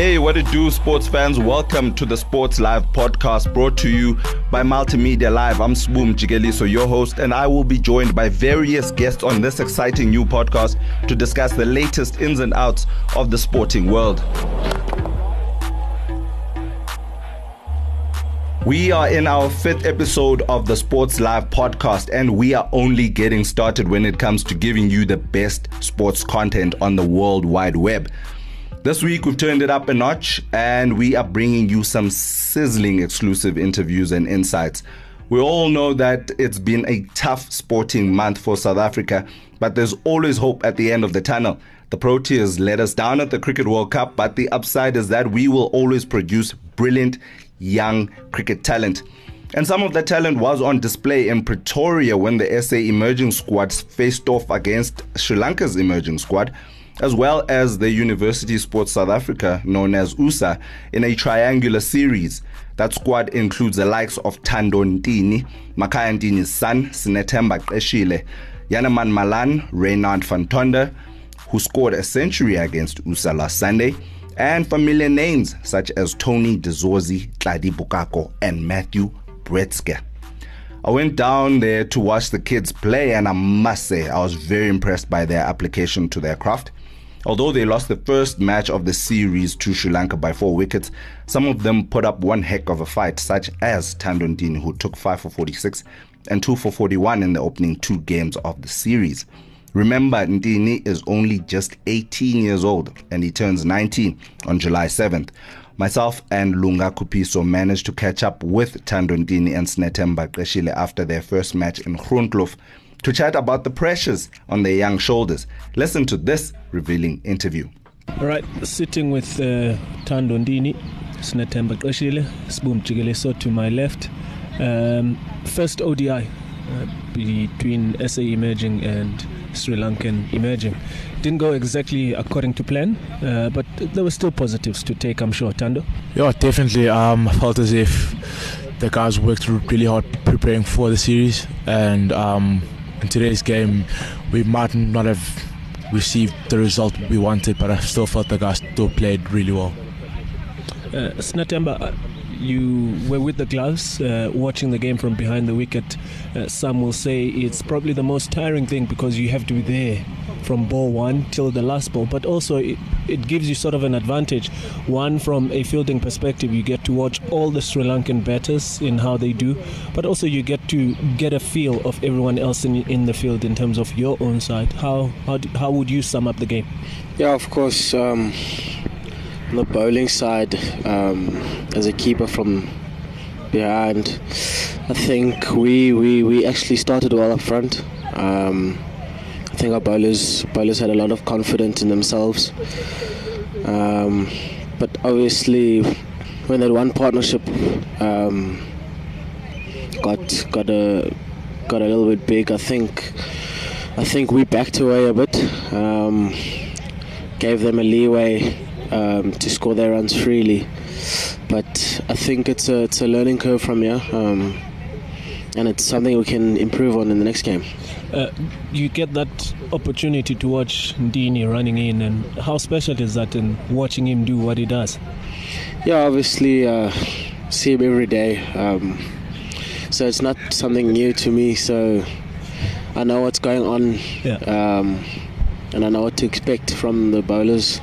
Hey, what it do, sports fans? Welcome to the Sports Live podcast brought to you by Multimedia Live. I'm Swoom Jigeliso, your host, and I will be joined by various guests on this exciting new podcast to discuss the latest ins and outs of the sporting world. We are in our fifth episode of the Sports Live podcast, and we are only getting started when it comes to giving you the best sports content on the World Wide Web. This week, we've turned it up a notch and we are bringing you some sizzling exclusive interviews and insights. We all know that it's been a tough sporting month for South Africa, but there's always hope at the end of the tunnel. The Proteas let us down at the Cricket World Cup, but the upside is that we will always produce brilliant young cricket talent. And some of that talent was on display in Pretoria when the SA emerging squads faced off against Sri Lanka's emerging squad as well as the University Sports South Africa, known as USA, in a triangular series. That squad includes the likes of Thando Ntini, Makhaya Ntini's son, Sinethemba Qeshile, Janneman Malan, Reynard van Tonder, who scored a century against USA last Sunday, and familiar names such as Tony De Zorzi, Tladi Bokako, and Matthew Breetzke. I went down there to watch the kids play, and I must say, I was very impressed by their application to their craft. Although they lost the first match of the series to Sri Lanka by four wickets, some of them put up one heck of a fight, such as Thando Ntini, who took 5 for 46 and 2 for 41 in the opening two games of the series. Remember, Ntini is only just 18 years old and he turns 19 on July 7th. Myself and Lunga Kupiso managed to catch up with Thando Ntini and Sinethemba Qeshile after their first match in Groenkloof to chat about the pressures on their young shoulders. Listen to this revealing interview. All right, sitting with uh, Thando Ntini, Sinethemba Qeshile, Swoom Jigeliso to my left. Um, first ODI uh, between SA Emerging and Sri Lankan Emerging. Didn't go exactly according to plan, uh, but there were still positives to take, I'm sure. Thando? Yeah, definitely. Um, I felt as if the guys worked really hard preparing for the series, and um, in today's game, we might not have received the result we wanted, but I still felt the guys still played really well. Uh, Sinethemba, uh, you were with the gloves uh, watching the game from behind the wicket. Uh, some will say it's probably the most tiring thing because you have to be there from ball one till the last ball, but also it, it gives you sort of an advantage. One, from a fielding perspective, you get to watch all the Sri Lankan batters in how they do, but also you get to get a feel of everyone else in, in the field in terms of your own side. How, how, do, how would you sum up the game? Yeah, of course. Um, the bowling side, um, as a keeper from behind, I think we, we, we actually started well up front. Um, think our bowlers bowlers had a lot of confidence in themselves. Um, but obviously, when that one partnership um, got got a got a little bit big, I think I think we backed away a bit, um, gave them a leeway um, to score their runs freely. But I think it's a it's a learning curve from here, um, and it's something we can improve on in the next game. Uh, you get that opportunity to watch Ntini running in, and how special is that in watching him do what he does? Yeah, obviously, uh, see him every day, um, so it's not something new to me. So I know what's going on, Yeah. um, and I know what to expect from the bowlers.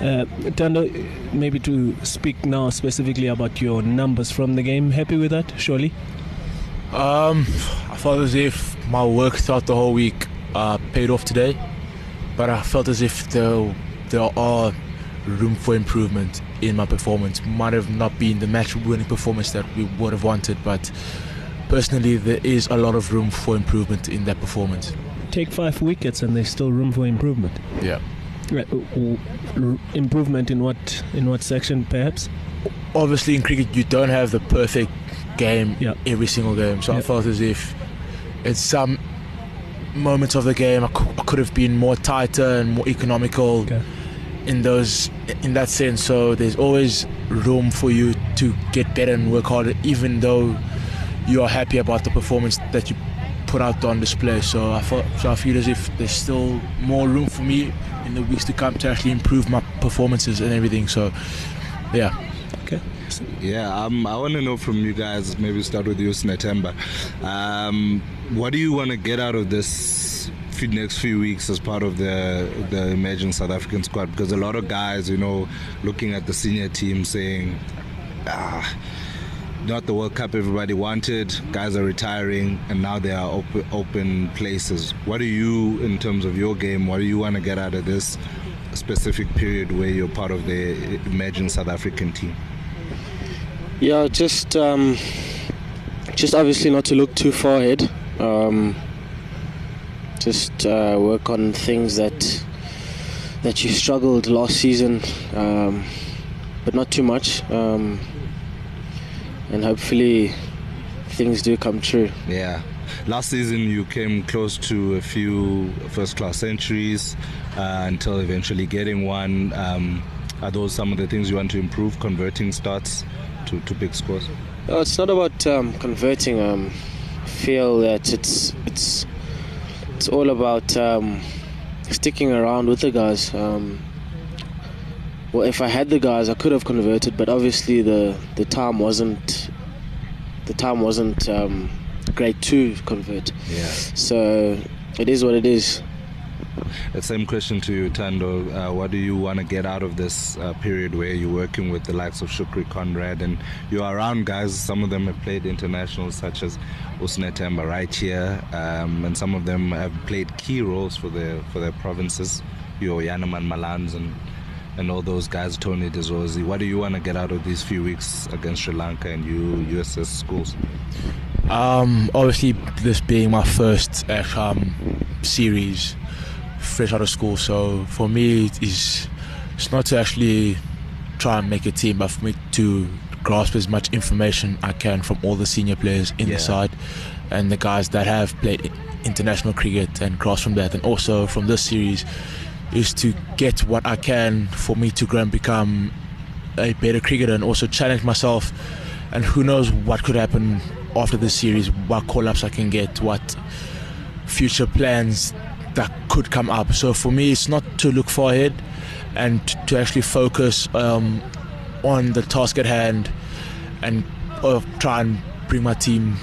Uh, Thando, maybe to speak now specifically about your numbers from the game. Happy with that, surely? Um, I felt as if my work throughout the whole week uh, paid off today, but I felt as if there there are room for improvement in my performance. Might have not been the match-winning performance that we would have wanted, but personally, there is a lot of room for improvement in that performance. Take five wickets, and there's still room for improvement. Yeah. Right, w- w- r- improvement in what in what section, perhaps? Obviously, in cricket, you don't have the perfect game Yeah. every single game, so Yeah. I felt as if in some moments of the game I could have been more tighter and more economical Okay. in those in that sense. So there's always room for you to get better and work harder, even though you are happy about the performance that you put out on display. So I felt, so I feel as if there's still more room for me in the weeks to come to actually improve my performances and everything. So, yeah. Yeah, um, I want to know from you guys. Maybe start with you, Sinethemba. Um, what do you want to get out of this next few weeks as part of the the emerging South African squad? Because a lot of guys, you know, looking at the senior team, saying, ah. Not the World Cup everybody wanted. Guys are retiring, and now there are open, open places. What do you, in terms of your game, what do you want to get out of this specific period where you're part of the emerging South African team? Yeah, just um, just obviously not to look too far ahead. Um, just uh, work on things that that you struggled last season, um, but not too much. Um, and hopefully things do come true. Yeah. Last season, you came close to a few first class centuries uh, until eventually getting one. Um, are those some of the things you want to improve, converting starts to, to big scores? No, it's not about um, converting. Um, I feel that it's it's it's all about um, sticking around with the guys. Um, well, if I had the guys, I could have converted, but obviously the the time wasn't the time wasn't um, great to convert. Yeah. So it is what it is. The same question to you, Thando. Uh, what do you want to get out of this uh, period where you're working with the likes of Shukri Conrad and you're around guys? Some of them have played internationals, such as Usne Temba right here, um, and some of them have played key roles for their for their provinces. Your Janneman Malans and and all those guys, Tony De Zorzi. What do you want to get out of these few weeks against Sri Lanka and you USS schools? Um, obviously, this being my first uh, um, series, fresh out of school, so for me, it's it's not to actually try and make a team, but for me to grasp as much information I can from all the senior players in Yeah. the side and the guys that have played international cricket and grasp from that, and also from this series is to get what I can for me to grow and become a better cricketer and also challenge myself. And who knows what could happen after this series, what call ups I can get, what future plans that could come up. So for me, it's not to look far ahead and to actually focus um, on the task at hand and uh, try and bring my team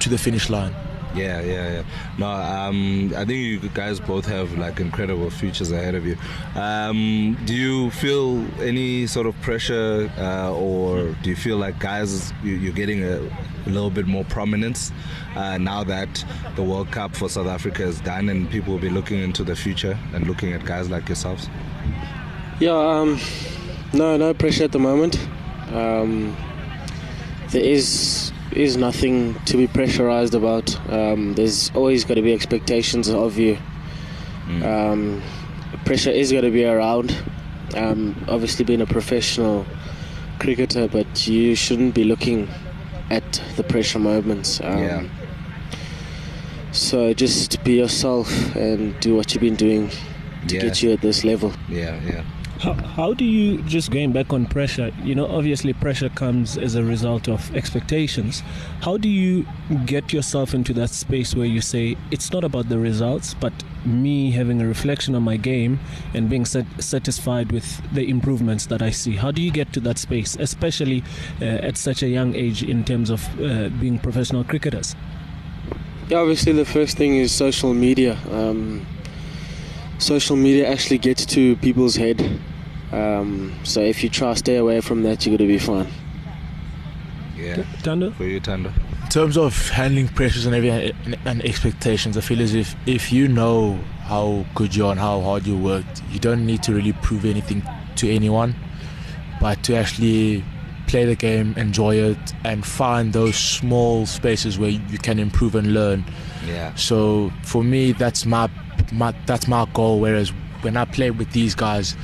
to the finish line. Yeah, yeah, yeah. No, um, I think you guys both have like incredible futures ahead of you. Um, do you feel any sort of pressure, uh, or do you feel like guys you, you're getting a, a little bit more prominence uh, now that the World Cup for South Africa is done, and people will be looking into the future and looking at guys like yourselves? Yeah, um, no, no pressure at the moment. Um, there is is nothing to be pressurized about. Um, there's always got to be expectations of you. Um, pressure is going to be around. Um, obviously, being a professional cricketer, but you shouldn't be looking at the pressure moments. Um, Yeah. So just be yourself and do what you've been doing to Yeah. get you at this level. Yeah, yeah. How, how do you just going back on pressure? You know, obviously pressure comes as a result of expectations. How do you get yourself into that space where you say it's not about the results, but me having a reflection on my game and being sat- satisfied with the improvements that I see? How do you get to that space, especially uh, at such a young age in terms of uh, being professional cricketers? Yeah, obviously the first thing is social media. Um, social media actually gets to people's head. Um, so if you try to stay away from that, you're gonna be fine. Yeah. Thando? For you, Thando. In terms of handling pressures and everything and- and expectations, I feel as if if you know how good you are and how hard you worked, you don't need to really prove anything to anyone, but to actually play the game, enjoy it, and find those small spaces where you can improve and learn. Yeah. So for me, that's my, my that's my goal. Whereas when I play with these guys,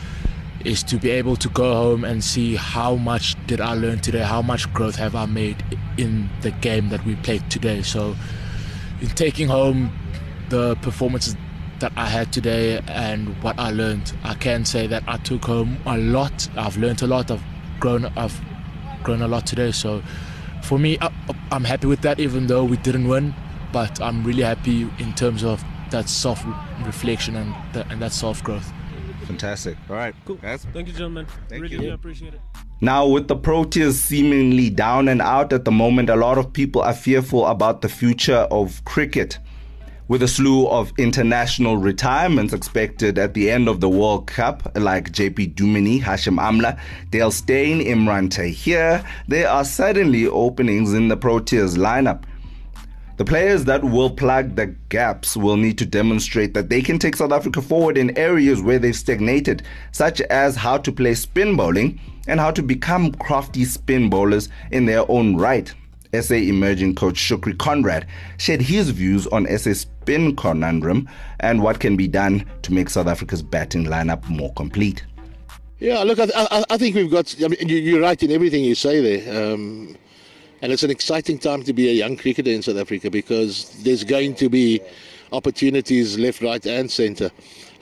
is to be able to go home and see how much did I learn today, how much growth have I made in the game that we played today. So in taking home the performances that I had today and what I learned, I can say that I took home a lot. I've learned a lot. I've grown. I've grown a lot today. So for me, I, I'm happy with that. Even though we didn't win, but I'm really happy in terms of that self reflection and and that self growth. Fantastic. All right. Cool. Guys. Thank you, gentlemen. Thank really you. do appreciate it. Now, with the Proteas seemingly down and out at the moment, a lot of people are fearful about the future of cricket. With a slew of international retirements expected at the end of the World Cup, like JP Dumini, Hashim Amla, Dale Steyn, Imran Tahir, there are suddenly openings in the Proteas lineup. The players that will plug the gaps will need to demonstrate that they can take South Africa forward in areas where they've stagnated, such as how to play spin bowling and how to become crafty spin bowlers in their own right. SA emerging coach Shukri Conrad shared his views on SA spin conundrum and what can be done to make South Africa's batting lineup more complete. Yeah, look, I, I, think we've got. I mean, you, you're right in everything you say there, um, and it's an exciting time to be a young cricketer in South Africa because there's going to be opportunities left, right, and centre.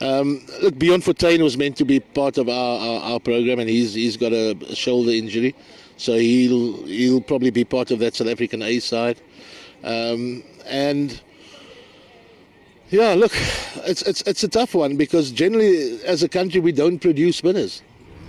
Um, look, Bjorn Fortuin was meant to be part of our, our, our program, and he's he's got a shoulder injury, so he'll he'll probably be part of that South African A side, um, and. Yeah, look, it's, it's it's a tough one because generally, as a country, we don't produce spinners.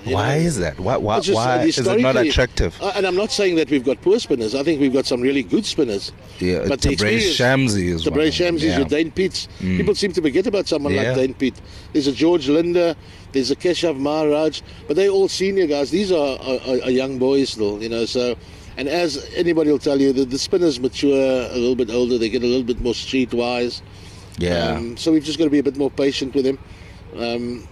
Why know, is that? Why, why, just, uh, why is it not attractive? Uh, and I'm not saying that we've got poor spinners. I think we've got some really good spinners. Yeah, but the Shamsi is The one of Bray them, Shams yeah. is your Dane Piedts. People seem to forget about someone Yeah. like Dane Piedt. There's a George Linder, there's a Keshav Maharaj, but they're all senior guys. These are, are, are- are young boys still, you know. So, and as anybody will tell you, the, the spinners mature a little bit older. They get a little bit more streetwise. Yeah. Um, so we've just got to be a bit more patient with them. Um,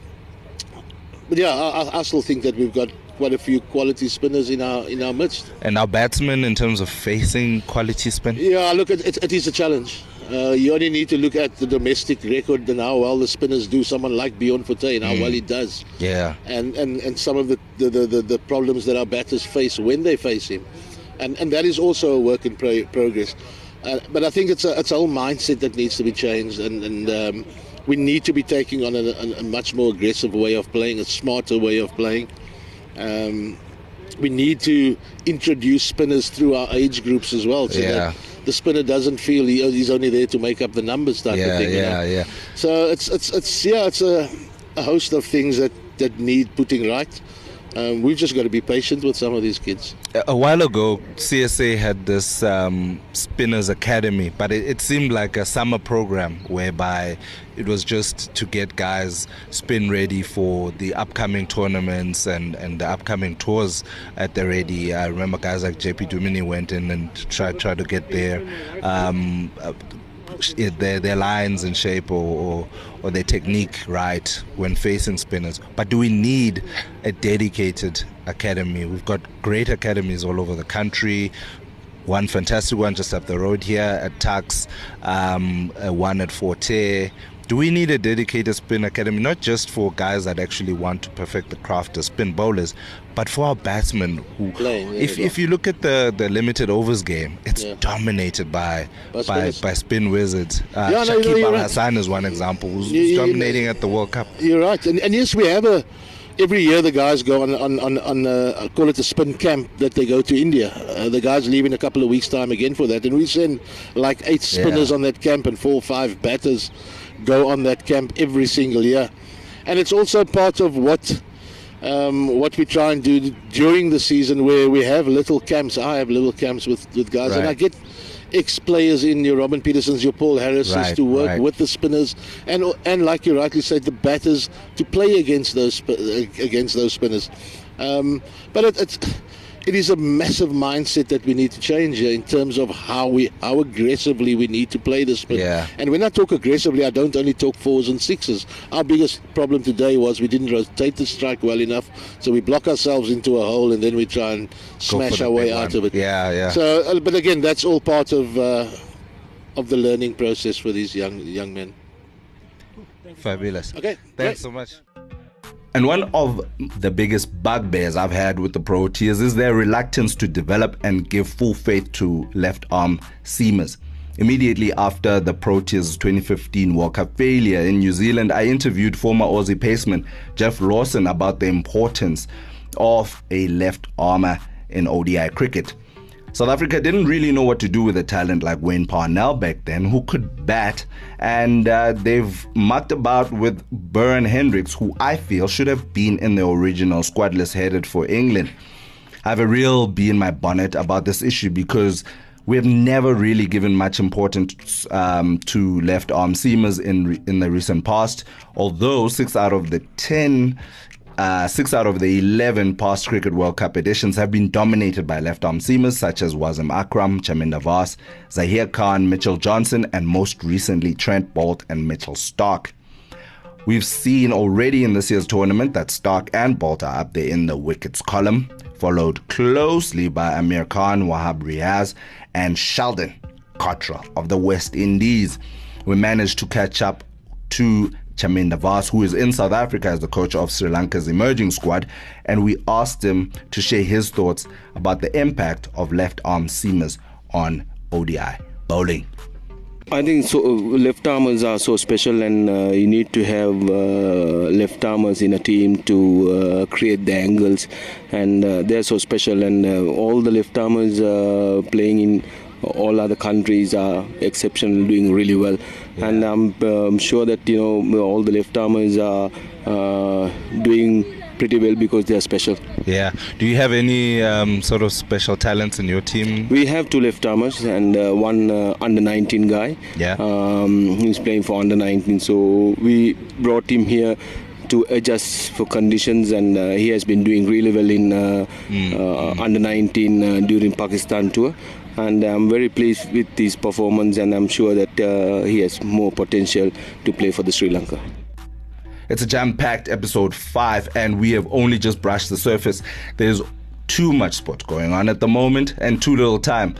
but yeah, I, I- still think that we've got quite a few quality spinners in our in our midst. and our batsmen, in terms of facing quality spin, Yeah, look, it, it, it is a challenge. Uh, you only need to look at the domestic record and how well the spinners do. Someone like Bjorn Fortuin, how well he does, yeah, and, and, and some of the, the, the, the, the problems that our batters face when they face him, and and that is also a work in pro- progress. Uh, but I think it's a it's a whole mindset that needs to be changed, and and um, we need to be taking on a, a, a much more aggressive way of playing, a smarter way of playing. Um, we need to introduce spinners through our age groups as well, so Yeah. that the spinner doesn't feel he, he's only there to make up the numbers type of yeah, thing. you yeah, know? yeah. So it's it's it's yeah, it's a, a host of things that that need putting right. Um, we've just got to be patient with some of these kids. A- while ago, CSA had this um, Spinners Academy, but it, it seemed like a summer program whereby it was just to get guys spin ready for the upcoming tournaments and, and the upcoming tours at the ready. I remember guys like JP Dumini went in and tried, tried to get there. um, uh, their, their lines and shape or, or, or their technique right when facing spinners. But do we need a dedicated academy? We've got great academies all over the country. One fantastic one just up the road here at Tuks, um, uh, one at Forte. Do we need a dedicated spin academy, not just for guys that actually want to perfect the craft as spin bowlers, but for our batsmen who, Playing, yeah, if, yeah. if you look at the, the limited overs game, it's Yeah. dominated by By by, by spin wizards. Uh, Yeah, no, no, Shakib you're Al right. Hassan is one example who's, You- you- dominating at the World Cup. You're right, and, and yes, we have a. Every year, the guys go on on on, on uh, call it a spin camp that they go to India. Uh, the guys leave in a couple of weeks' time again for that, and we send like eight spinners Yeah. on that camp, and four or five batters go on that camp every single year. And it's also part of what um, what we try and do during the season, where we have little camps. I have little camps with with guys, and I get ex players in your Robin Petersons, your Paul Harris's Right, to work right. with the spinners, and and like you rightly said, the batters to play against those against those spinners. Um, but it, it's it is a massive mindset that we need to change in terms of how we how aggressively we need to play this. Yeah. And when I talk aggressively, I don't only talk fours and sixes. Our biggest problem today was we didn't rotate the strike well enough, so we block ourselves into a hole and then we try and smash our way out one. of it. Yeah, yeah. So, uh, but again, that's all part of uh, of the learning process for these young young men. Fabulous. Okay, Thanks great. so much. And one of the biggest bugbears I've had with the Proteas is their reluctance to develop and give full faith to left arm seamers. Immediately after the Proteas 2015 World Cup failure in New Zealand, I interviewed former Aussie paceman Geoff Lawson about the importance of a left armer in ODI cricket. South Africa didn't really know what to do with a talent like Wayne Parnell back then, who could bat, and uh, they've mucked about with Beuran Hendricks, who I feel should have been in the original squad list headed for England. I have a real bee in my bonnet about this issue because we have never really given much importance um, to left arm seamers in in the recent past. Although six out of the ten uh, six out of the 11 past Cricket World Cup editions have been dominated by left arm seamers such as Wasim Akram, Chaminda Vaas, Zaheer Khan, Mitchell Johnson, and most recently Trent Boult and Mitchell Starc. We've seen already in this year's tournament that Starc and Boult are up there in the wickets column, followed closely by Amir Khan, Wahab Riaz, and Sheldon Cottrell of the West Indies. We managed to catch up to Chaminda Vaas, who is in South Africa as the coach of Sri Lanka's emerging squad, and we asked him to share his thoughts about the impact of left arm seamers on ODI bowling. I think so. Left armers are so special, and uh, you need to have uh, left armers in a team to uh, create the angles, and uh, they're so special. And uh, all the left armers uh, playing in all other countries are exceptional, doing really well. Yeah. And I'm, I'm, sure that you know all the left armers are doing pretty well because they are special. Yeah. Do you have any um, sort of special talents in your team? We have two left armers and uh, one uh, under 19 guy. Yeah. Um, he's playing for under 19, so we brought him here to adjust for conditions, and uh, he has been doing really well in mm. under 19 uh, during Pakistan tour. And I'm very pleased with his performance, and I'm sure that uh, he has more potential to play for the Sri Lanka. It's a jam packed episode 5, and we have only just brushed the surface. There's too much sport going on at the moment and too little time.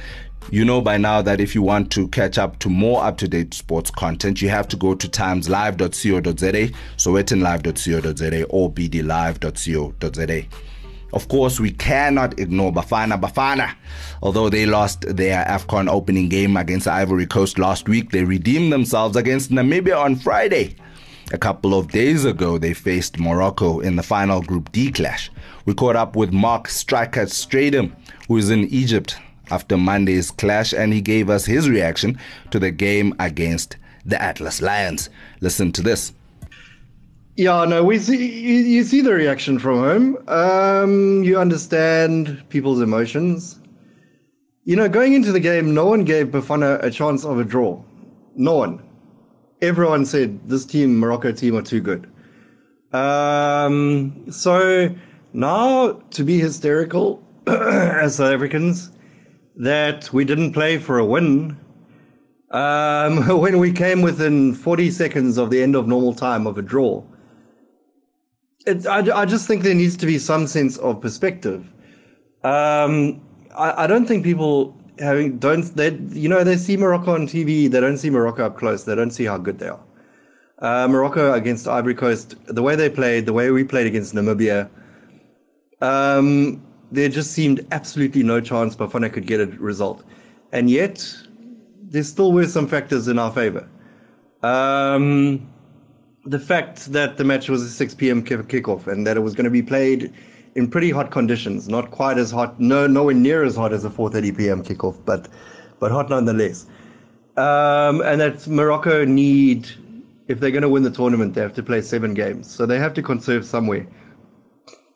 You know by now that if you want to catch up to more up to date sports content, you have to go to timeslive.co.za, So, sowetanlive.co.za, or bdlive.co.za. Of course, we cannot ignore Bafana Bafana. Although they lost their AFCON opening game against Ivory Coast last week, they redeemed themselves against Namibia on Friday. A couple of days ago, they faced Morocco in the final Group D clash. We caught up with Mark Striker Strydom, who is in Egypt after Monday's clash, and he gave us his reaction to the game against the Atlas Lions. Listen to this. Yeah, no, we see you, you see the reaction from home. Um, you understand people's emotions. You know, going into the game, no one gave Bafana a chance of a draw. No one everyone said this team, Morocco team, are too good. Um, so now to be hysterical as South Africans that we didn't play for a win um, when we came within 40 seconds of the end of normal time of a draw. It, I, I, just think there needs to be some sense of perspective. Um, I, I, don't think people having don't they you know they see Morocco on TV they don't see Morocco up close they don't see how good they are. Uh, Morocco against Ivory Coast the way they played the way we played against Namibia um, there just seemed absolutely no chance Bafana could get a result and yet there still were some factors in our favor. Um, the fact that the match was a 6 p.m. kickoff and that it was going to be played in pretty hot conditions, not quite as hot, no, nowhere near as hot as a 4:30 p.m. kickoff, but but hot nonetheless. Um, and that Morocco need, if they're going to win the tournament, they have to play seven games, so they have to conserve somewhere.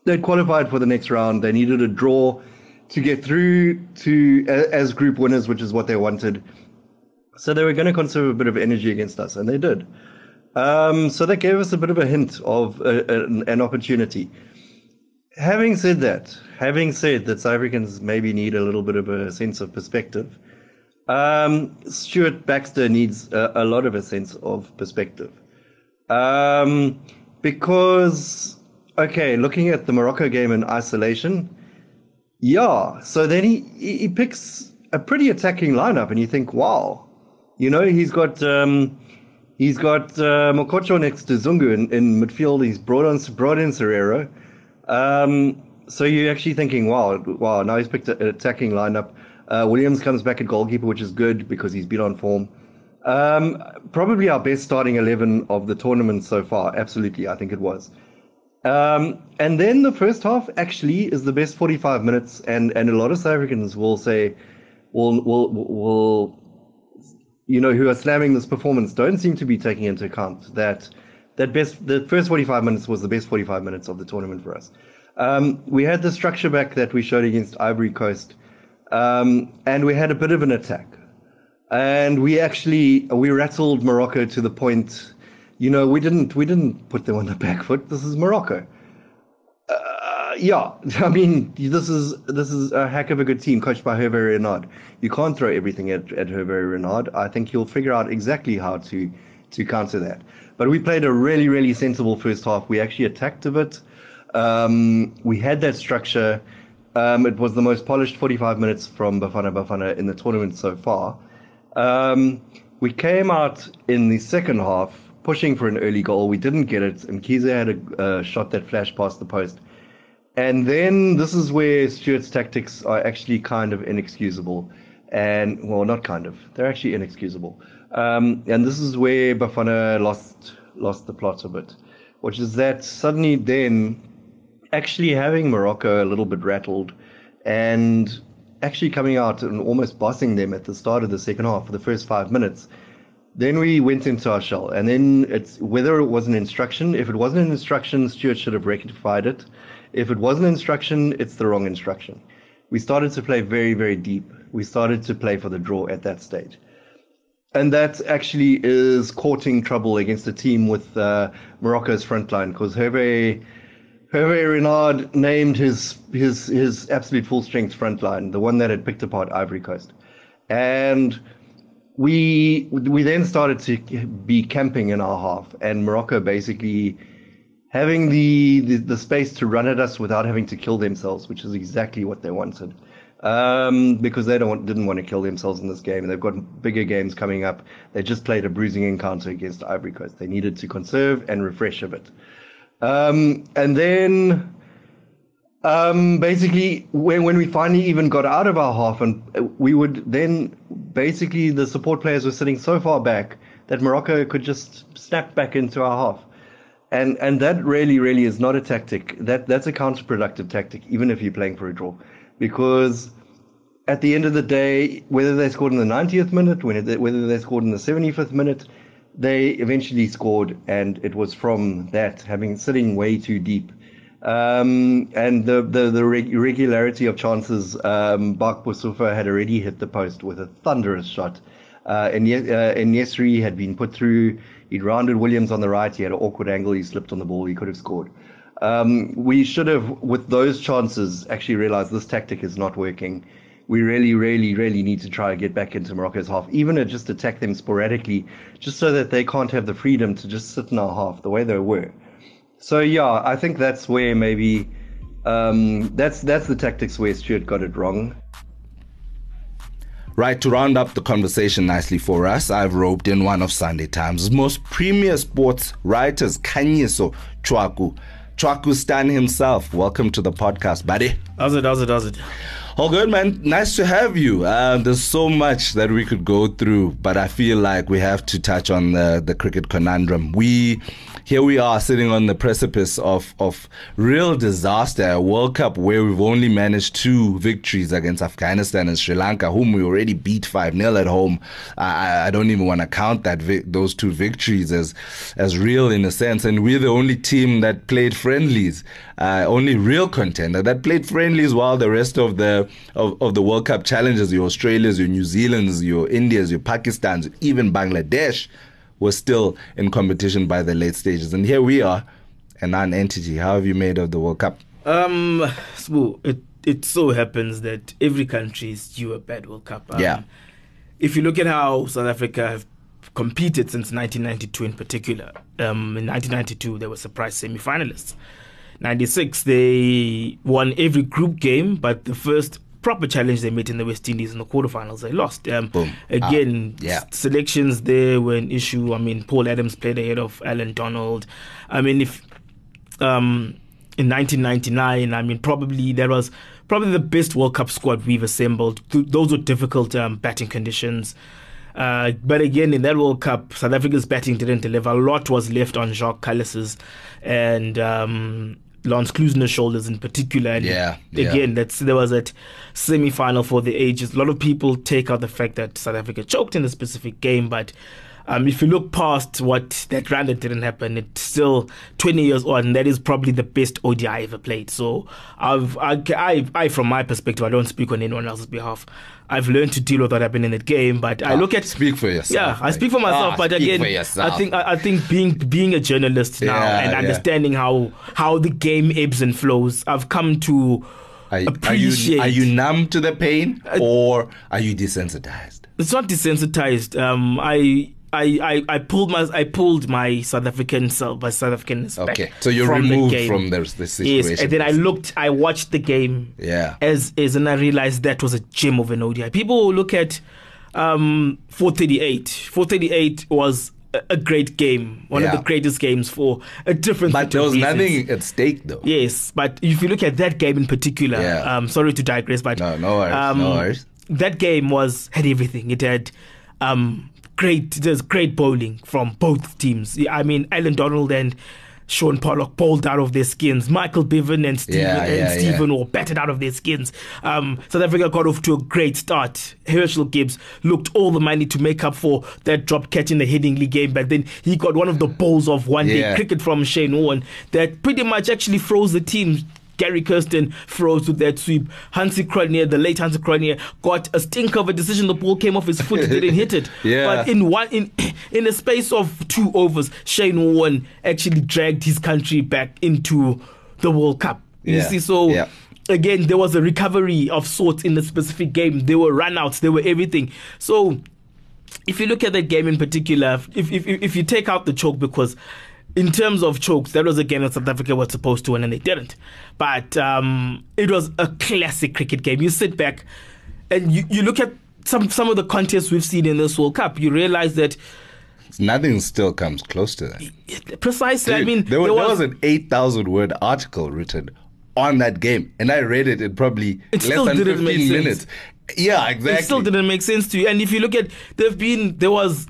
They qualified for the next round. They needed a draw to get through to as group winners, which is what they wanted. So they were going to conserve a bit of energy against us, and they did. Um, so that gave us a bit of a hint of a, a, an opportunity having said that, having said that South Africans maybe need a little bit of a sense of perspective, um, Stuart Baxter needs a, a, lot of a sense of perspective. Um, because, okay, looking at the Morocco game in isolation, yeah, so then he, he picks a pretty attacking lineup, and you think, wow, you know, he's got. Um, He's got uh, Mokotjo next to Zungu in, in midfield. He's brought on brought in Serero. Um, so you're actually thinking, wow, wow, now he's picked an attacking lineup. Uh, Williams comes back at goalkeeper, which is good because he's been on form. Um, probably our best starting 11 of the tournament so far. Absolutely, I think it was. Um, and then the first half actually is the best 45 minutes, and, and a lot of South Africans will say, will, will, will, you know, who are slamming this performance don't seem to be taking into account that that best the first 45 minutes was the best 45 minutes of the tournament for us. Um, we had the structure back that we showed against Ivory Coast, um, and we had a bit of an attack, and we actually we rattled Morocco to the point you know, we didn't we didn't put them on the back foot. This is Morocco. Uh, yeah, I mean, this is this is a heck of a good team coached by Hervé Renard. You can't throw everything at, at Hervé Renard. I think he'll figure out exactly how to to counter that. But we played a really really sensible first half. We actually attacked a bit. Um, we had that structure. Um, it was the most polished 45 minutes from Bafana Bafana in the tournament so far. Um, we came out in the second half pushing for an early goal. We didn't get it, and Kiza had a shot that flashed past the post. And then this is where Stuart's tactics are actually kind of inexcusable. And, well, not kind of, they're actually inexcusable. Um, and this is where Bafana lost, lost the plot a bit, which is that suddenly then actually having Morocco a little bit rattled and actually coming out and almost bossing them at the start of the second half for the first five minutes then we went into our shell, and then it's whether it was an instruction. If it wasn't an instruction, Stuart should have rectified it. If it was an instruction, it's the wrong instruction. We started to play very, very deep. We started to play for the draw at that stage. And that actually is courting trouble against a team with uh, Morocco's front line because Hervé, Hervé Renard named his, his, his absolute full strength front line, the one that had picked apart Ivory Coast. And we we then started to be camping in our half, and Morocco basically having the, the, the space to run at us without having to kill themselves, which is exactly what they wanted. Um, because they don't didn't want to kill themselves in this game. They've got bigger games coming up. They just played a bruising encounter against Ivory Coast. They needed to conserve and refresh a bit. Um, and then um, basically, when, when we finally even got out of our half, and we would then basically the support players were sitting so far back that Morocco could just snap back into our half, and and that really really is not a tactic. That that's a counterproductive tactic, even if you're playing for a draw, because at the end of the day, whether they scored in the 90th minute, whether they scored in the 75th minute, they eventually scored, and it was from that having sitting way too deep um, and the, the, the of chances, um, Bak had already hit the post with a thunderous shot. Uh, and, uh, and Yesri had been put through. He'd rounded Williams on the right. He had an awkward angle. He slipped on the ball. He could have scored. Um, we should have, with those chances, actually realized this tactic is not working. We really, really, really need to try and get back into Morocco's half, even to just attack them sporadically, just so that they can't have the freedom to just sit in our half the way they were. So yeah, I think that's where maybe um, that's that's the tactics where Stuart got it wrong. Right, to round up the conversation nicely for us, I've roped in one of Sunday Times' most premier sports writers, Khanyiso Tshwaku. Tshwaku Stan himself. Welcome to the podcast, buddy. How's it, how's it, how's it? All good, man. Nice to have you. Uh, there's so much that we could go through, but I feel like we have to touch on the, the cricket conundrum. We here we are sitting on the precipice of, of real disaster, a World Cup where we've only managed two victories against Afghanistan and Sri Lanka, whom we already beat 5 0 at home. I, I, don't even want to count that vi- those two victories as, as real in a sense. And we're the only team that played friendlies, uh, only real contender that played friendlies while the rest of the, of, of the World Cup challenges, your Australias, your New Zealands, your Indias, your Pakistans, even Bangladesh, were still in competition by the late stages. And here we are, a non entity. How have you made of the World Cup? Um, so it, it so happens that every country is due a bad World Cup. Um, yeah. If you look at how South Africa have competed since 1992 in particular, um, in 1992 they were surprise semi finalists. 96 they won every group game, but the first proper challenge they met in the West Indies in the quarterfinals. They lost. Um, Boom. Again, Ah, yeah. selections there were an issue. I mean, Paul Adams played ahead of Allan Donald. I mean, if um, in 1999, I mean, probably that was probably the best World Cup squad we've assembled. Th- those were difficult um, batting conditions. Uh, but again, in that World Cup, South Africa's batting didn't deliver. A lot was left on Jacques Kallis's and um, Lance Klusener's shoulders in particular. And Yeah, yeah. again, that's there was that semi-final for the ages. A lot of people take out the fact that South Africa choked in a specific game, but um, if you look past what that round that didn't happen, it's still 20 years on. and That is probably the best ODI I ever played. So I've, I, I, I, from my perspective, I don't speak on anyone else's behalf. I've learned to deal with what happened in that game, but I Ah, look at speak for yourself. yeah, I speak for myself, Ah, but again. I think I, I think being being a journalist now Yeah, and yeah. understanding how how the game ebbs and flows, I've come to Are, are you appreciate. are you numb to the pain or are you desensitized? it's not desensitized. Um, I. I, I, I pulled my I pulled my South African self my South African Okay, so you're from the removed game. from the, the situation. Yes, and then I looked, I watched the game Yeah. as as and I realized that was a gem of an ODI. People will look at um 438. 438 was a, a great game, one of the greatest games for a different. But there was reasons. nothing at stake though. Yes, but if you look at that game in particular, Yeah. um, sorry to digress, but No, no worries, um, no worries. That game was had everything. It had um, great, there's great bowling from both teams. I mean, Allan Donald and Shaun Pollock bowled out of their skins. Michael Bevan and Stephen, Yeah, and yeah, were battered out of their skins. Um, South Africa got off to a great start. Herschelle Gibbs looked all the money to make up for that drop catch in the Headingley game, but then he got one of the balls of one day cricket from Shane Warne that pretty much actually froze the team. Gary Kirsten froze with that sweep. Hansie Cronje, the late Hansie Cronje, got a stink of a decision. The ball came off his foot, he didn't hit it. Yeah. But in one in in a space of two overs, Shane Warne actually dragged his country back into the World Cup. You Yeah. see, so Yeah. again, there was a recovery of sorts in the specific game. There were runouts, there were everything. So if you look at that game in particular, if if if you take out the choke because in terms of chokes, that was a game that South Africa was supposed to win and they didn't. But um, it was a classic cricket game. You sit back and you, you look at some some of the contests we've seen in this World Cup, you realize that Nothing still comes close to that. precisely. I mean, there, was, there was an 8,000 word article written on that game, and I read it in probably It less than didn't 15 make sense. minutes. Yeah, exactly. It still didn't make sense to you. And if you look at, there've been there was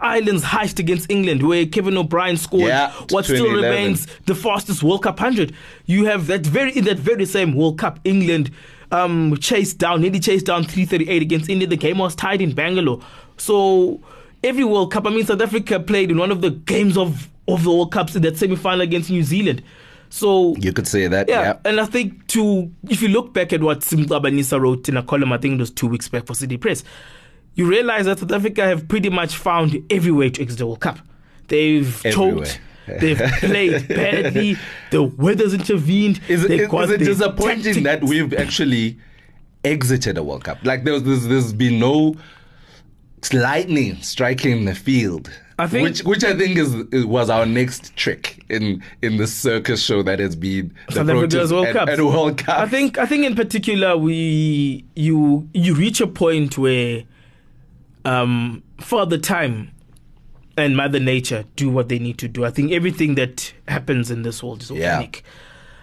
Ireland's heist against England where Kevin O'Brien scored Yeah, what still remains the fastest World Cup hundred. You have that very in that very same World Cup, England um, chased down, nearly chased down 338 against India. The game was tied in Bangalore. So every World Cup, I mean, South Africa played in one of the games of of the World Cups in that semi final against New Zealand. So You could say that, yeah, yeah. and I think to if you look back at what Sim Xabanisa wrote in a column, I think it was two weeks back for City Press, you realize that South Africa have pretty much found every way to exit the World Cup. They've Everywhere. choked. They've played badly. The weather's intervened. Is, is, is it disappointing that we've actually exited a World Cup? Like there's there's, there's been no lightning striking the field. I think- which which I think is, is was our next trick in in the circus show that has been the Proteas World Cup. at World Cup. I think I think in particular we you you reach a point where um Father Time and Mother Nature do what they need to do. I think everything that happens in this world is Yeah.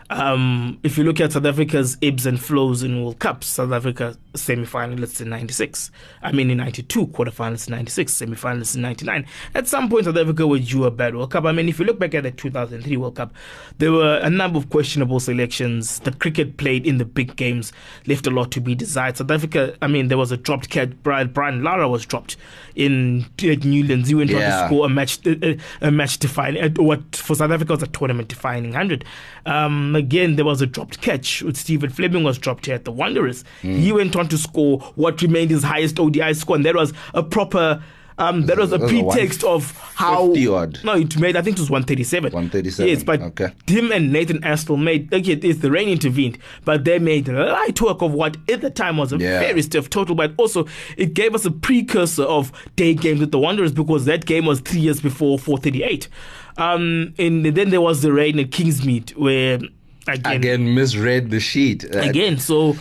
Um, if you look at South Africa's ebbs and flows in World Cups, South Africa semi-finalists in '96. I mean, in '92, quarterfinalists in '96, semi-finalists in '99. At some point, South Africa was due a bad World Cup. I mean, if you look back at the 2003 World Cup, there were a number of questionable selections. The cricket played in the big games left a lot to be desired. South Africa, I mean, there was a dropped cat. Brian, Brian Lara was dropped in at Newlands. He went on to score a match, a, a match defining, uh, what for South Africa was a tournament defining hundred. Um, again, there was a dropped catch. With Stephen Fleming was dropped here at the Wanderers. He went on to score what remained his highest ODI score, and that was a proper. Um, that was a That was a pretext of how odd. no, it made I think it was 137. 137, Yes, but okay. him and Nathan Astle made okay, it's the rain intervened, but they made light work of what at the time was a Yeah. very stiff total. But also it gave us a precursor of day games with the Wanderers because that game was three years before 438. Um, and then there was the rain at Kingsmead where again, again misread the sheet. Uh, again. So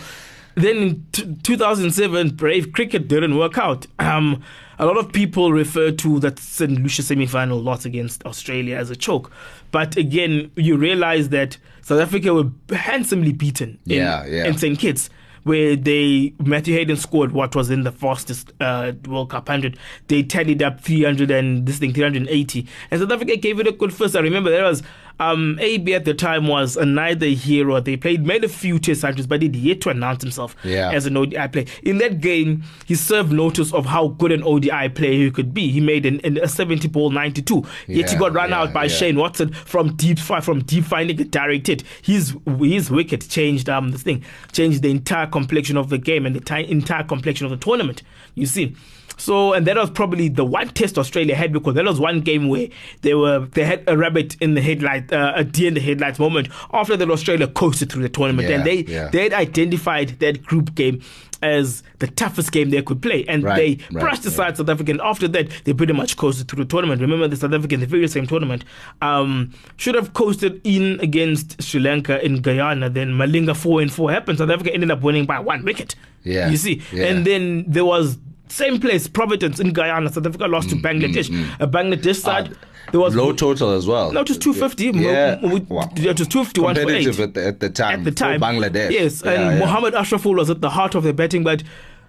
then in t- 2007, Brave Cricket didn't work out. Um, a lot of people refer to that St. Lucia semi-final loss against Australia as a choke, but again, you realize that South Africa were handsomely beaten in, Yeah, yeah. in St. Kitts. where they Matthew Hayden scored what was in the fastest uh, World Cup hundred. They tallied up 300 and this thing 380, and South Africa gave it a good first. I remember there was um, AB at the time was a neither hero. They played made a few test matches, but he yet to announce himself Yeah. as an ODI player. In that game, he served notice of how good an ODI player he could be. He made an, an, a 70 ball 92. Yet he got run yeah, out by yeah. Shane Watson from deep from deep finding a direct hit. His his wicket changed um this thing changed the entire complexion of the game and the ti- entire complexion of the tournament. You see. So and that was probably the one test Australia had because that was one game where they were they had a rabbit in the headlight, uh, a deer in the headlights moment. After that, Australia coasted through the tournament Yeah, and they yeah. they had identified that group game as the toughest game they could play, and Right, they right, brushed aside South Africa. And after that, they pretty much coasted through the tournament. Remember, the South Africa in the very same tournament um, should have coasted in against Sri Lanka in Guyana. Then Malinga four and four happened. South Africa ended up winning by one wicket. Yeah, you see, yeah. and then there was. Same place, Providence in Guyana. South Africa lost to mm, Bangladesh. A Bangladesh side, ah, there was Mm, Low total as well. no, was 250. Yeah. Wow. It 251 Competitive at the, at the time. at the time. Bangladesh. Yes, Yeah, and yeah. Mohammed Ashraful was at the heart of the betting, but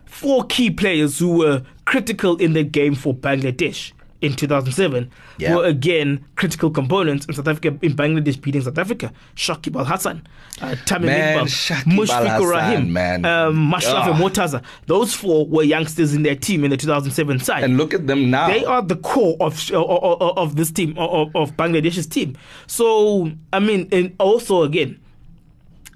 four key players who were critical in the game for Bangladesh in 2007 Yeah. were again critical components in South Africa in Bangladesh beating South Africa. Shakib Al Hasan, uh, Tamim Iqbal, Mushfiqur Rahim, man. um, Mashrafe Ah. Mortaza. Those four were youngsters in their team in the 2007 side. And look at them now. They are the core of of, of, of this team of, of Bangladesh's team. So I mean, and also again,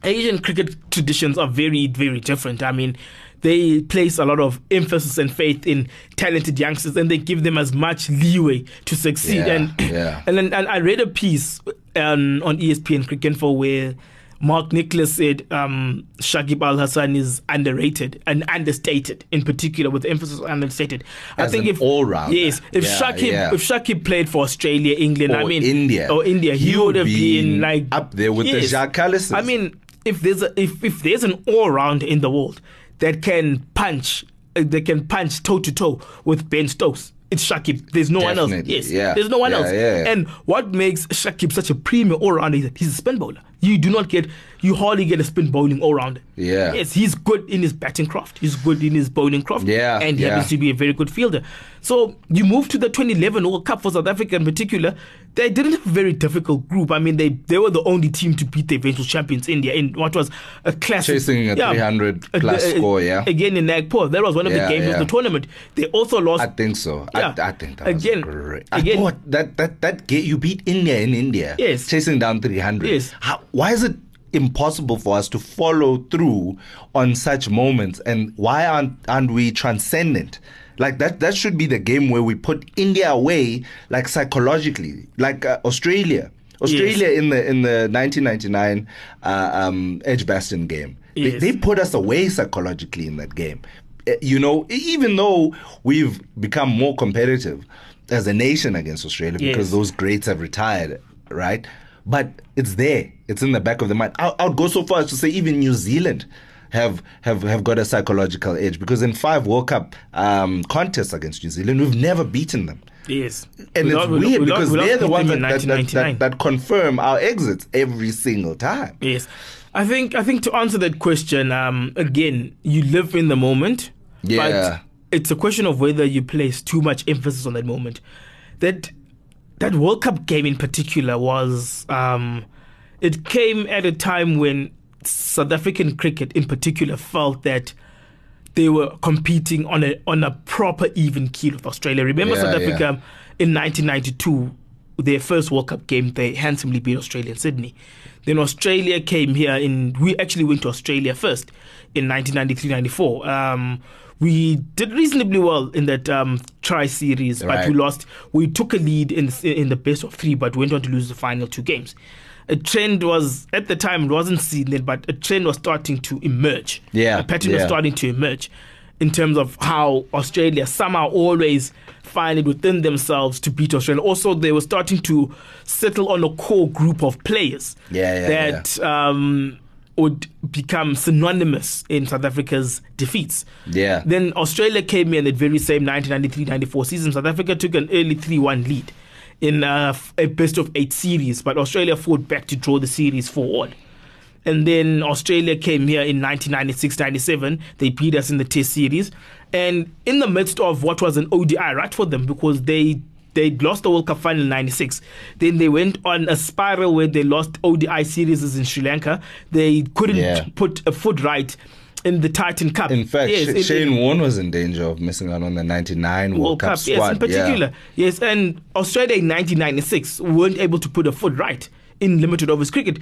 Asian cricket traditions are very very different. I mean. They place a lot of emphasis and faith in talented youngsters, and they give them as much leeway to succeed. Yeah, and yeah. and then and I read a piece um, on ESPN Cricket Info where Mark Nicholas said um, Shakib Al Hasan is underrated and understated, in particular with emphasis on understated. I As think an if all-rounder. yes, if Yeah, Shakib yeah. if Shakib played for Australia, England, I mean India. or India, he, He would have be been like up there with the Jacques Kallises. I mean, if there's a, if if there's an all round in the world that can punch, uh, that can punch toe to toe with Ben Stokes. It's Shakib. There's no one else. Yes, yeah. there's no one Yeah, else. yeah. And what makes Shakib such a premium all rounder is that he's a spin bowler. You do not get, you hardly get a spin bowling all rounder. Yeah. Yes, he's good in his batting craft. He's good in his bowling craft. Yeah, And he happens to be a very good fielder. So you move to the 2011 World Cup for South Africa in particular. They didn't have a very difficult group. I mean, they, they were the only team to beat the eventual champions India in what was a classic Chasing a 300 plus score, yeah. Again in Nagpur, that was one of Yeah, the games yeah. of the tournament. They also lost. I think so. Yeah. I, I think that Again- great. I again- thought that that that ga- you beat India in India. Yes. chasing down 300. Yes. How, why is it impossible for us to follow through on such moments, and why aren't aren't we transcendent? Like that that should be the game where we put India away, like psychologically, like uh, Australia. Australia in the in the 1999 uh, um, Edgbaston game, they, Yes. they put us away psychologically in that game. Uh, You know, even though we've become more competitive as a nation against Australia because Yes. those greats have retired, right? But it's there. It's in the back of the mind. I, I would go so far as to say even New Zealand have have have got a psychological edge because in five World Cup um, contests against New Zealand, we've never beaten them. yes. And Without- it's weird without- because without they're the ones that that, that, that, that confirm our exits every single time. Yes, I think I think to answer that question, um, again, you live in the moment. Yeah. But it's a question of whether you place too much emphasis on that moment. That that World Cup game in particular was um, it came at a time when South African cricket in particular felt that they were competing on a on a proper even keel with Australia. Remember Yeah, South yeah. Africa in 1992, their first World Cup game, they handsomely beat Australia in Sydney. Then Australia came here in. We actually went to Australia first in 1993-94. Um, we did reasonably well in that um, tri series, but we lost. We took a lead in the, in the best of three, but went on to lose the final two games. A trend was at the time it wasn't seen it, but a trend was starting to emerge. Yeah, a pattern was starting to emerge in terms of how Australia somehow always find it within themselves to beat Australia. Also, they were starting to settle on a core group of players Yeah, yeah, that Um, would become synonymous in South Africa's defeats. Yeah. Then Australia came in that very same 1993-94 season. South Africa took an early 3-1 lead in a, f- a best of eight series, but Australia fought back to draw the series forward. And then Australia came here in 1996 97. They beat us in the Test series. And in the midst of what was an ODI, right for them, because they they lost the World Cup final in 96. Then they went on a spiral where they lost ODI series in Sri Lanka. They couldn't Yeah. put a foot right in the Titan Cup. In fact, Yes, Sh- Shane Warne was in danger of missing out on the 99 World, World Cup, Cup, squad. yes, in particular. Yeah. Yes, and Australia in 1996 weren't able to put a foot right in limited overs cricket.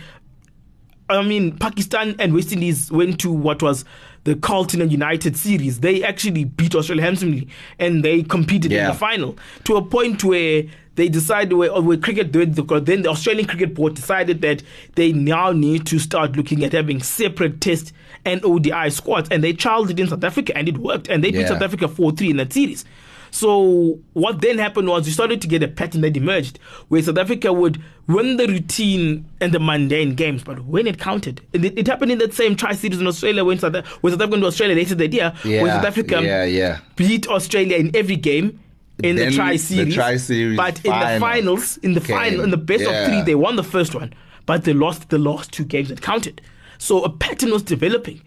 I mean, Pakistan and West Indies went to what was the Carlton and United series. They actually beat Australia handsomely and they competed in the final to a point where they decided where, where cricket then the Australian cricket board decided that they now need to start looking at having separate test and ODI squads and they trialed it in South Africa and it worked and they beat Yeah. South Africa 4-3 in that series. So what then happened was you started to get a pattern that emerged where South Africa would win the routine and the mundane games, but when it counted, it, it happened in that same tri series in Australia when South, when South Africa went to Australia later that year, Yeah, where South Africa yeah, yeah. beat Australia in every game in Then the tri series, but in the finals, in the final, in the best of three, they won the first one, but they lost the last two games that counted. So a pattern was developing,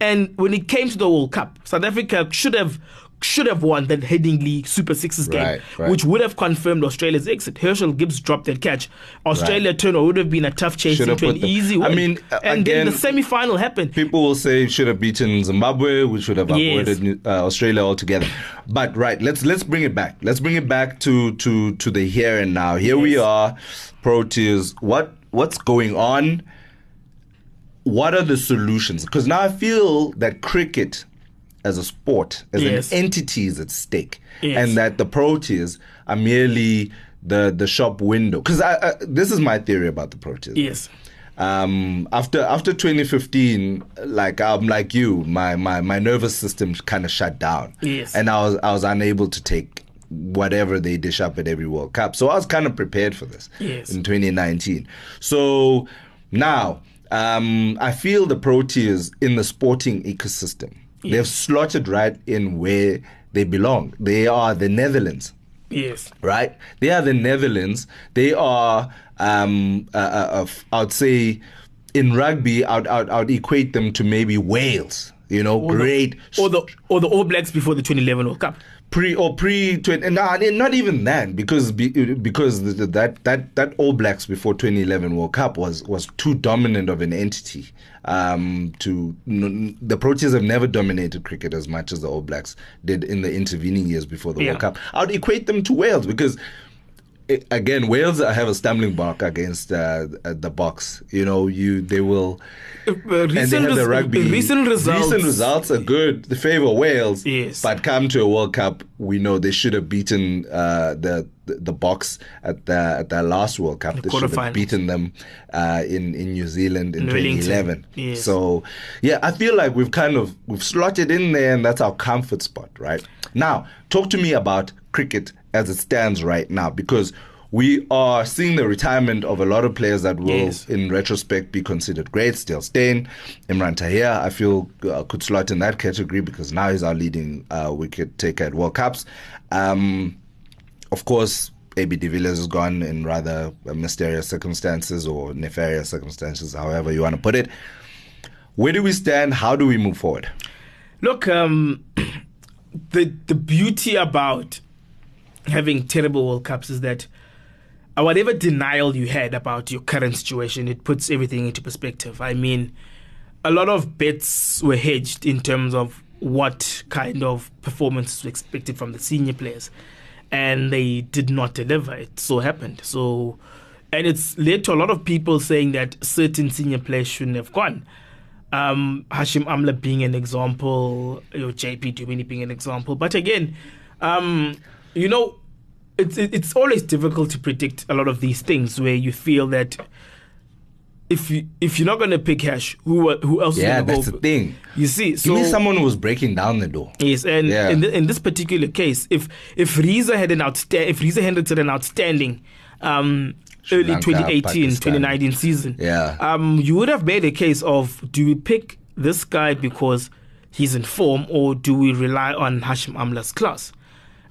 and when it came to the World Cup, South Africa should have should have won that Headingley Super Sixes game, Right, right. which would have confirmed Australia's exit. Herschelle Gibbs dropped that catch. Australia Right. turn would have been a tough chase Should into an the- easy I mean, uh, and again- then the semi-final happened. People will say should have beaten Zimbabwe, we should have avoided New- uh, Australia altogether. But right, let's let's bring it back. Let's bring it back to to to the here and now. Here we are, Proteas. What what's going on? What are the solutions? Because now I feel that cricket, as a sport, as Yes. an entity, is at stake, Yes. and that the Proteas are merely the the shop window. Because this is my theory about the Proteas Yes. um, after after 2015, like I'm like you, my my my nervous system kind of shut down, Yes. and I was I was unable to take whatever they dish up at every World Cup. So I was kind of prepared for this Yes. in 2019. So now um, I feel the Proteas in the sporting ecosystem. They've slotted right in where they belong. They are the Netherlands Yes. right? They are the Netherlands. They are, um, uh, uh, uh, I'd say, in rugby, I'd, I'd, I'd equate them to maybe Wales. You know, Or the- great Or the or the All Blacks before the 2011 World Cup. Pre or pre twenty. Nah, not even then, because because that that that All Blacks before 2011 World Cup was was too dominant of an entity. Um, to n- the Proteas have never dominated cricket as much as the All Blacks did in the intervening years before the Yeah. World Cup. I'd equate them to Wales because. Again, Wales have a stumbling block against uh, uh, the Boks. You know, you they will, Uh, and they recent have the rugby. recent results. Recent results are good. They favor Wales. Yes. But come to a World Cup, we know they should have beaten uh, the, the the Boks at the at their last World Cup. they should have beaten them uh, in in New Zealand in In 2011. Yes. So yeah, I feel like we've kind of we've slotted in there, and that's our comfort spot, right? Now, talk to me about cricket as it stands right now, because. We are seeing the retirement of a lot of players that will, Yes. in retrospect, be considered great. Still Steyn, Imran Tahir, I feel uh, could slot in that category because now he's our leading uh, wicket taker at World Cups. Um, of course, AB de Villiers is gone in rather mysterious circumstances or nefarious circumstances, however you want to put it. Where do we stand? How do we move forward? Look, um, the the beauty about having terrible World Cups is that uh, whatever denial you had about your current situation, it puts everything into perspective. I mean, a lot of bets were hedged in terms of what kind of performance was expected from the senior players, and they did not deliver. It so happened. So, and it's led to a lot of people saying that certain senior players shouldn't have gone. Um, Hashim Amla being an example, you know, JP Dumini being an example. But again, um, you know, it's it's always difficult to predict a lot of these things where you feel that if you if you're not going to pick Hash, who who else? Yeah, is gonna that's go? the thing. You see, so Give me someone who was breaking down the door. Yes, and Yeah. in, th- in this particular case, if if Reeza had an outstanding, if Reeza had an outstanding um, Sri early Lanka, 2018, Pakistan. 2019 season, Yeah. um, you would have made a case of do we pick this guy because he's in form, or do we rely on Hashim Amla's class?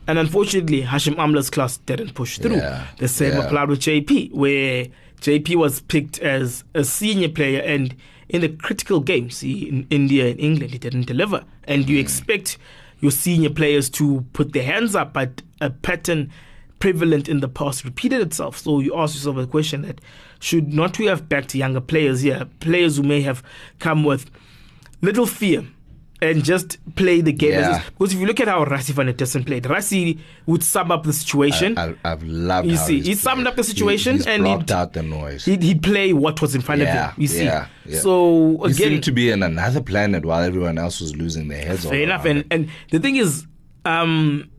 And unfortunately, Hashim Amla's class didn't push through. Yeah, The same yeah. applied with JP, where JP was picked as a senior player, and in the critical games, in India and England, he didn't deliver. And you mm. expect your senior players to put their hands up, but a pattern prevalent in the past repeated itself. So you ask yourself a question that should not we have backed younger players here, players who may have come with little fear and just play the game. Yeah. Because if you look at how Rassie van der played, Rassie would sum up the situation. I, I've loved. You see, he summed up the situation he, and blocked he'd- out the noise. He'd, he'd play what was in front Yeah, of him. You see, yeah, so He again, seemed to be in another planet while everyone else was losing their heads. fair enough. And and the thing is, um,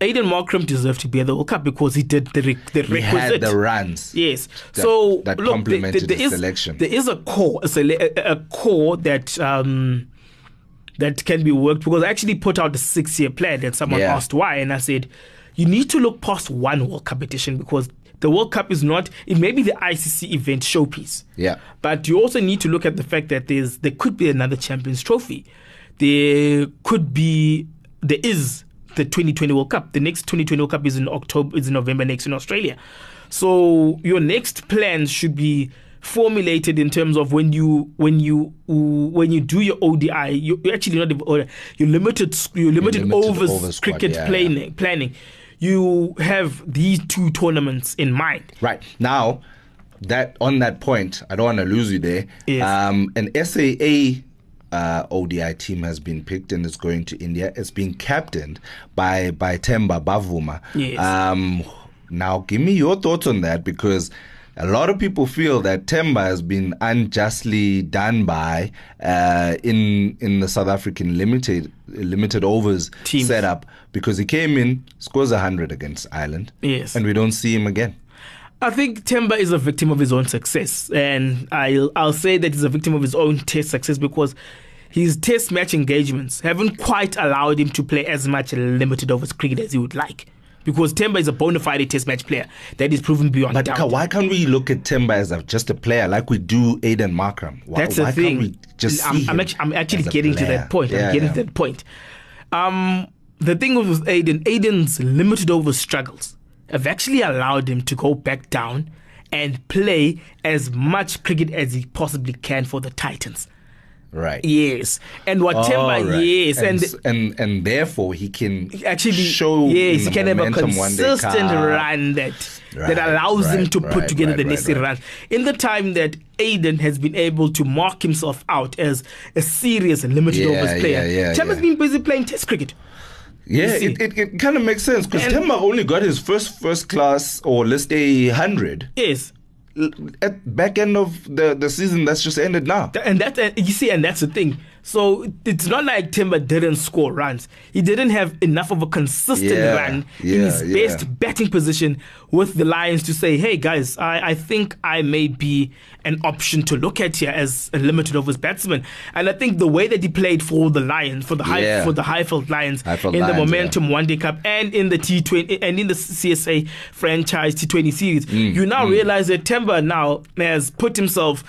Aiden Markram deserved to be at the World Cup because he did the re- the He requisite. had the runs. Yes. that- so that look, complemented there, his is, selection. there is a core, a, a core that um, that can be worked because I actually put out a six-year plan, and someone Yeah. asked why, and I said you need to look past one World Cup edition because the World Cup is not. It may be the ICC event showpiece. Yeah. But you also need to look at the fact that there's there could be another Champions Trophy. There could be there is the 2020 World Cup. The next 2020 World Cup is in October is in November next in Australia. So your next plans should be formulated in terms of when you when you when you do your ODI you you're actually not ODI, you're limited you're limited, limited overs squad, cricket yeah, planning planning you have these two tournaments in mind Right now, that on that point, I don't want to lose you there. Yes. Um, an SAA uh, ODI team has been picked and it's going to India. It's being captained by by Temba Bavuma. Yes. Um, now, give me your thoughts on that because. A lot of people feel that Temba has been unjustly done by uh, in in the South African limited limited overs Team. setup because he came in scores hundred against Ireland, Yes. and we don't see him again. I think Temba is a victim of his own success, and I'll I'll say that he's a victim of his own test success because his test match engagements haven't quite allowed him to play as much limited overs cricket as he would like. Because Temba is a bona fide test match player that is proven beyond But doubt. why can't we look at Temba as a, just a player like we do Aiden Markram? Why, That's the why thing. Just I'm, I'm actually, I'm actually getting to that point. Yeah, I'm getting yeah. to that point. Um, the thing with Aiden, Aiden's limited over struggles have actually allowed him to go back down and play as much cricket as he possibly can for the Titans. Right. Yes, and what Temba, right. yes, and and, and and therefore he can actually show yes, he can have a consistent run that Right, that allows him right, to put together the necessary runs. In the time that Aiden has been able to mark himself out as a serious and limited Yeah, overs player, yeah, yeah, Temba's yeah. been busy playing Test cricket. Yeah, it, it, it kind of makes sense because Temba only got his first first class or list a hundred Yes, at back end of the the season that's just ended now. And that uh, you see, and that's the thing. So it's not like Temba didn't score runs. He didn't have enough of a consistent Yeah, run in his yeah. best batting position with the Lions to say, "Hey guys, I, I think I may be an option to look at here as a limited overs batsman." And I think the way that he played for the Lions, for the high, Yeah. for the Highveld Lions, Highveld in the Lions, Momentum One Day Cup and in the T20 and in the CSA franchise T20 series, Mm, you now realize that Temba now has put himself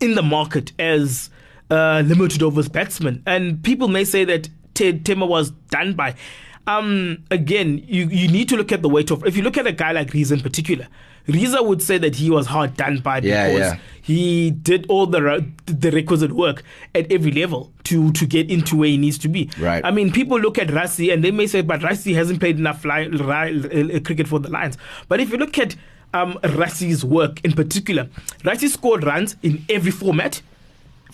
in the market as a limited overs batsman, and people may say that T- Temba was done by. Um, again, you, you need to look at the weight of. If you look at a guy like Reeza in particular, Reeza would say that he was hard done by because yeah. he did all the the requisite work at every level to to get into where he needs to be. Right. I mean, people look at Rassie and they may say, but Rassie hasn't played enough li- li- uh, cricket for the Lions. But if you look at um, Rassie's work in particular, Rassie scored runs in every format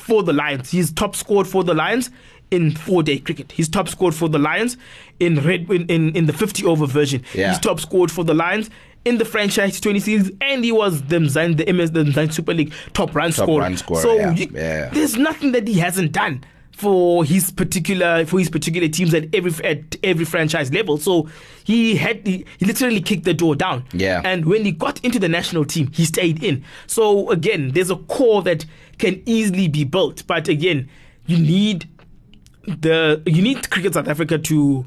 for the Lions. He's top scored for the Lions in four day cricket. He's top scored for the Lions in red in, in, in the 50 over version. Yeah. He's top scored for the Lions in the franchise 20 series and he was the Mzan, the MS the Mzansi Super League top run Top scorer. run scorer, So yeah, you- yeah. there's nothing that he hasn't done for his particular for his particular teams at every at every franchise level. So he had he, he literally kicked the door down. Yeah. And when he got into the national team, he stayed in. So again, there's a core that can easily be built, but again, you need the you need Cricket South Africa to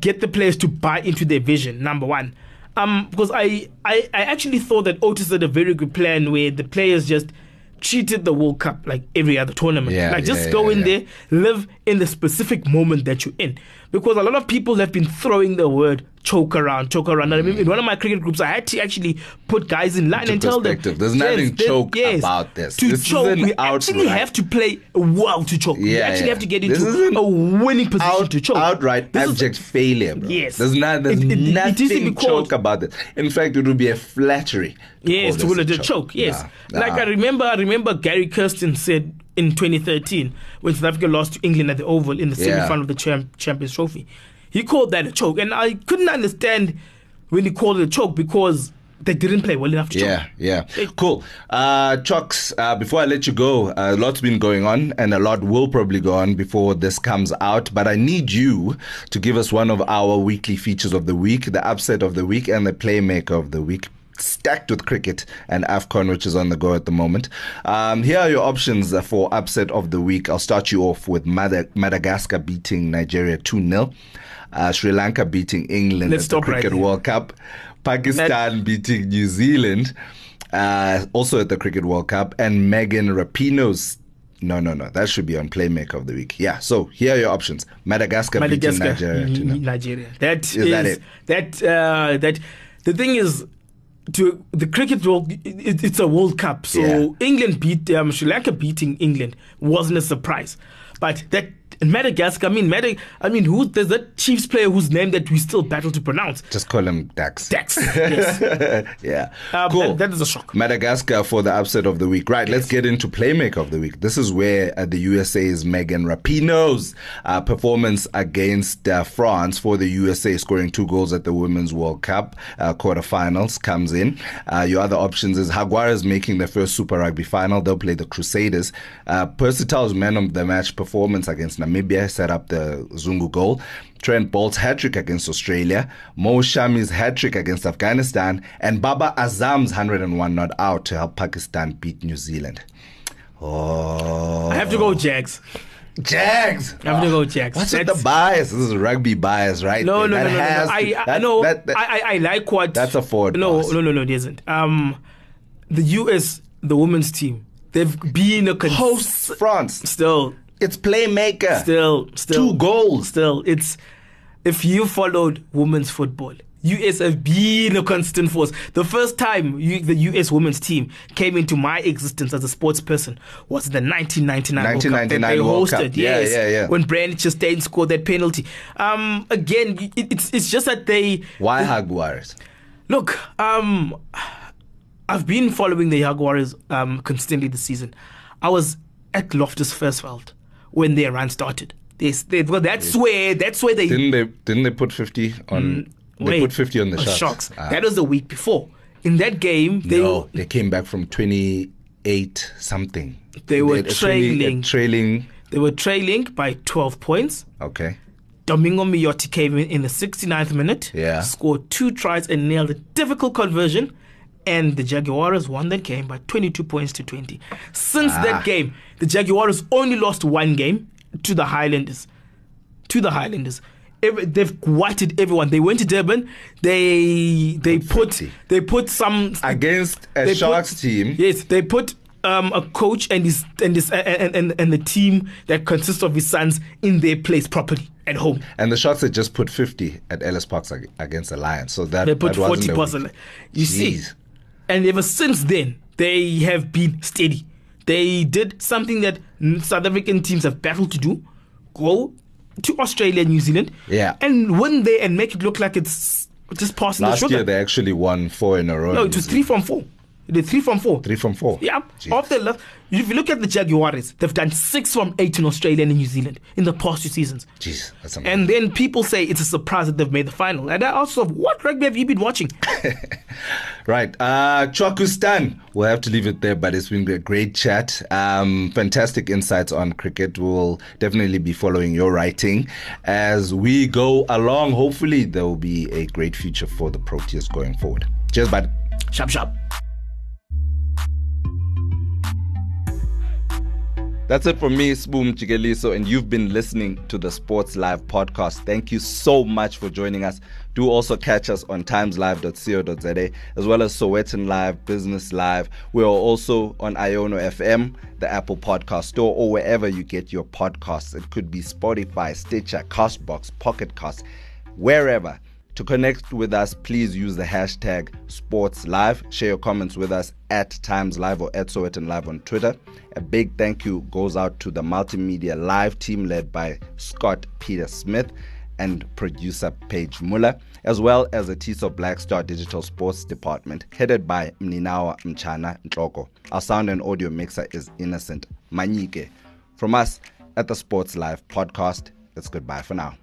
get the players to buy into their vision. Number one, um, because I, I I actually thought that Ottis had a very good plan where the players just treated the World Cup like every other tournament. Yeah, like just yeah, go yeah, in there, live in the specific moment that you're in. Because a lot of people have been throwing the word choke around, choke around. And I mean, in one of my cricket groups, I had to actually put guys in line Into and tell them. There's nothing there- choke about this. To This choke, we actually outright. have to play well to choke. we Yeah, actually yeah. have to get into a winning position Out, to choke. outright This is- failure, bro. Yes. There's, not, there's It- it- it nothing called- choke about this. In fact, it would be a flattery. to Yes, to call it a choke. Yes, Nah, like. I remember, I remember Gary Kirsten said in 2013 when South Africa lost to England at the Oval in the Yeah. semi-final of the champ- Champions Trophy. He called that a choke, and I couldn't understand when he called it a choke because they didn't play well enough to Yeah, choke. yeah. Cool. Uh, Chocks, uh, before I let you go, uh, a lot's been going on and a lot will probably go on before this comes out. But I need you to give us one of our weekly features of the week, the upset of the week, and the playmaker of the week. Stacked with cricket and AFCON, which is on the go at the moment. Um, here are your options for upset of the week. I'll start you off with Mada- Madagascar beating Nigeria 2 0, uh, Sri Lanka beating England Let's at the right Cricket there. World Cup, Pakistan beating New Zealand, uh, also at the Cricket World Cup, and Megan Rapinoe's. No, no, no. That should be on Playmaker of the Week. Yeah. So here are your options: Madagascar, beating Nigeria. N- 2-0. Nigeria. That Is is, that it? that uh, that the thing is. To the cricket world, it, it's a World Cup, so Yeah. England beat um, Sri Lanka beating England wasn't a surprise. But that in Madagascar, I mean, Madag- I mean, who there's that Chiefs player whose name that we still battle to pronounce. Just call him Dax. Dax. Yes. yeah. Um, cool. that- that is a shock. Madagascar for the upset of the week. Right, let's get into Playmaker of the week. This is where uh, the USA's Megan Rapinoe's uh, performance against uh, France for the USA, scoring two goals at the Women's World Cup uh, quarterfinals, comes in. Uh, your other options is Jaguares making their first Super Rugby final. They'll play the Crusaders. Uh, Percy Tau's man of the match performance against Namibia set up the Zungu goal. Trent Boult's hat trick against Australia, Mo Shami's hat trick against Afghanistan, and Babar Azam's 101 not out to help Pakistan beat New Zealand. Oh, I have to go Jags. Jags. I have to go Jags. What's with the bias? This is rugby bias, right? No, no, no, no, no, I, I that- that- that- I, I, I like what. That's a forward No, no, no, no, it isn't. Um, the US, the women's team, they've been a cons- hosts France. Still, It's playmaker. still, still. Two goals. Still, it's if you followed women's football. US have been a constant force. The first time you, the US women's team came into my existence as a sports person was the 1999 World Cup that 1999 they World hosted. Cup. Yeah, yes, yeah, yeah. When Brandi Chastain scored that penalty. Um, again, it, it's it's just that they Why Jaguares? Look, um, I've been following the Jaguars um, consistently this season. I was at Loftus Versfeld when their run started. They, they, well, that's where that's where they Didn't they? Didn't they put 50 on? they wait, put 50 on the uh, sharks. Ah. That was the week before. In that game, they no, they came back from 28 something. They were had a 20 a trailing. trailing. they were trailing by 12 points. Okay. Domingo Miotti came in in the 69th minute, Yeah. scored two tries and nailed a difficult conversion. And the Jaguars won that game by 22 points to 20. Since Ah. that game, the Jaguars only lost one game to the Highlanders. To the Highlanders. Every, they've whited everyone. They went to Durban. They they put they put some Against a they put- Sharks team. Yes, they put um, a coach and his and his and, and, and the team that consists of his sons in their place properly at home. And the Sharks had just put 50 at Ellis Park against the Lions. So that They put that wasn't 40 a plus. week. on it. You see, Jeez. And ever since then they have been steady. They did something that South African teams have battled to do: go to Australia, and New Zealand, Yeah. and win there and make it look like it's just passing the Last year they actually won four in a row. no, it was three from four. Did three from four. Three from four. Yeah, Jeez. off the left. If you look at the Jaguars, they've done six from eight in Australia and New Zealand in the past two seasons. Jeez, that's amazing. And then people say it's a surprise that they've made the final. And I also, what rugby have you been watching? Right. Uh Chwakustan. We'll have to leave it there, but it's been a great chat. Um fantastic insights on cricket. We'll definitely be following your writing as we go along. Hopefully there will be a great future for the Proteas going forward. Cheers, bud. sharp, sharp. That's it from me, Sbu Mjikeliso, and you've been listening to the Sports Live podcast. Thank you so much for joining us. Do also catch us on timeslive.co.za as well as Sowetan Live, Business Live. We are also on Iono FM, the Apple Podcast Store, or wherever you get your podcasts. It could be Spotify, Stitcher, Castbox, Pocket Cast, wherever. To connect with us, please use the hashtag SportsLive. Share your comments with us at Times Live or at Sowetan Live on Twitter. A big thank you goes out to the Multimedia Live team led by Scott Peter Smith and producer Paige Muller, as well as the TISO Black Star Digital Sports Department, headed by Mninawa Mchana Ntloko. Our sound and audio mixer is Innocent Manyike. From us at the Sports Live podcast, it's goodbye for now.